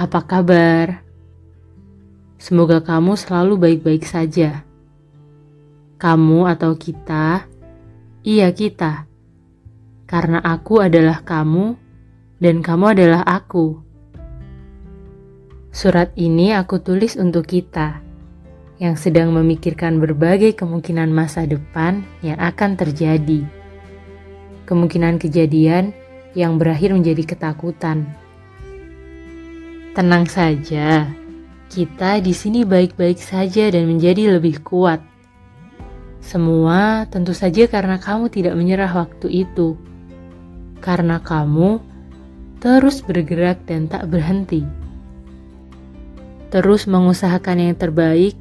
Apa kabar? Semoga kamu selalu baik-baik saja. Kamu atau kita? Iya, kita. Karena aku adalah kamu dan kamu adalah aku. Surat ini aku tulis untuk kita yang sedang memikirkan berbagai kemungkinan masa depan yang akan terjadi. Kemungkinan kejadian yang berakhir menjadi ketakutan. Tenang saja, kita di sini baik-baik saja dan menjadi lebih kuat. Semua tentu saja karena kamu tidak menyerah waktu itu. Karena kamu terus bergerak dan tak berhenti terus mengusahakan yang terbaik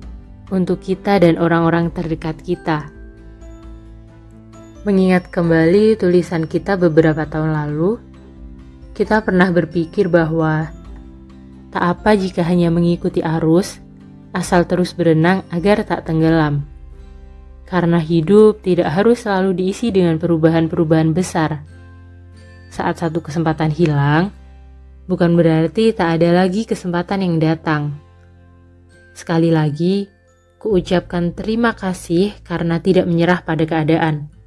untuk kita dan orang-orang terdekat kita. Mengingat kembali tulisan kita beberapa tahun lalu, kita pernah berpikir bahwa tak apa jika hanya mengikuti arus, asal terus berenang agar tak tenggelam. Karena hidup tidak harus selalu diisi dengan perubahan-perubahan besar. Saat satu kesempatan hilang, bukan berarti tak ada lagi kesempatan yang datang. Sekali lagi, kuucapkan terima kasih karena tidak menyerah pada keadaan.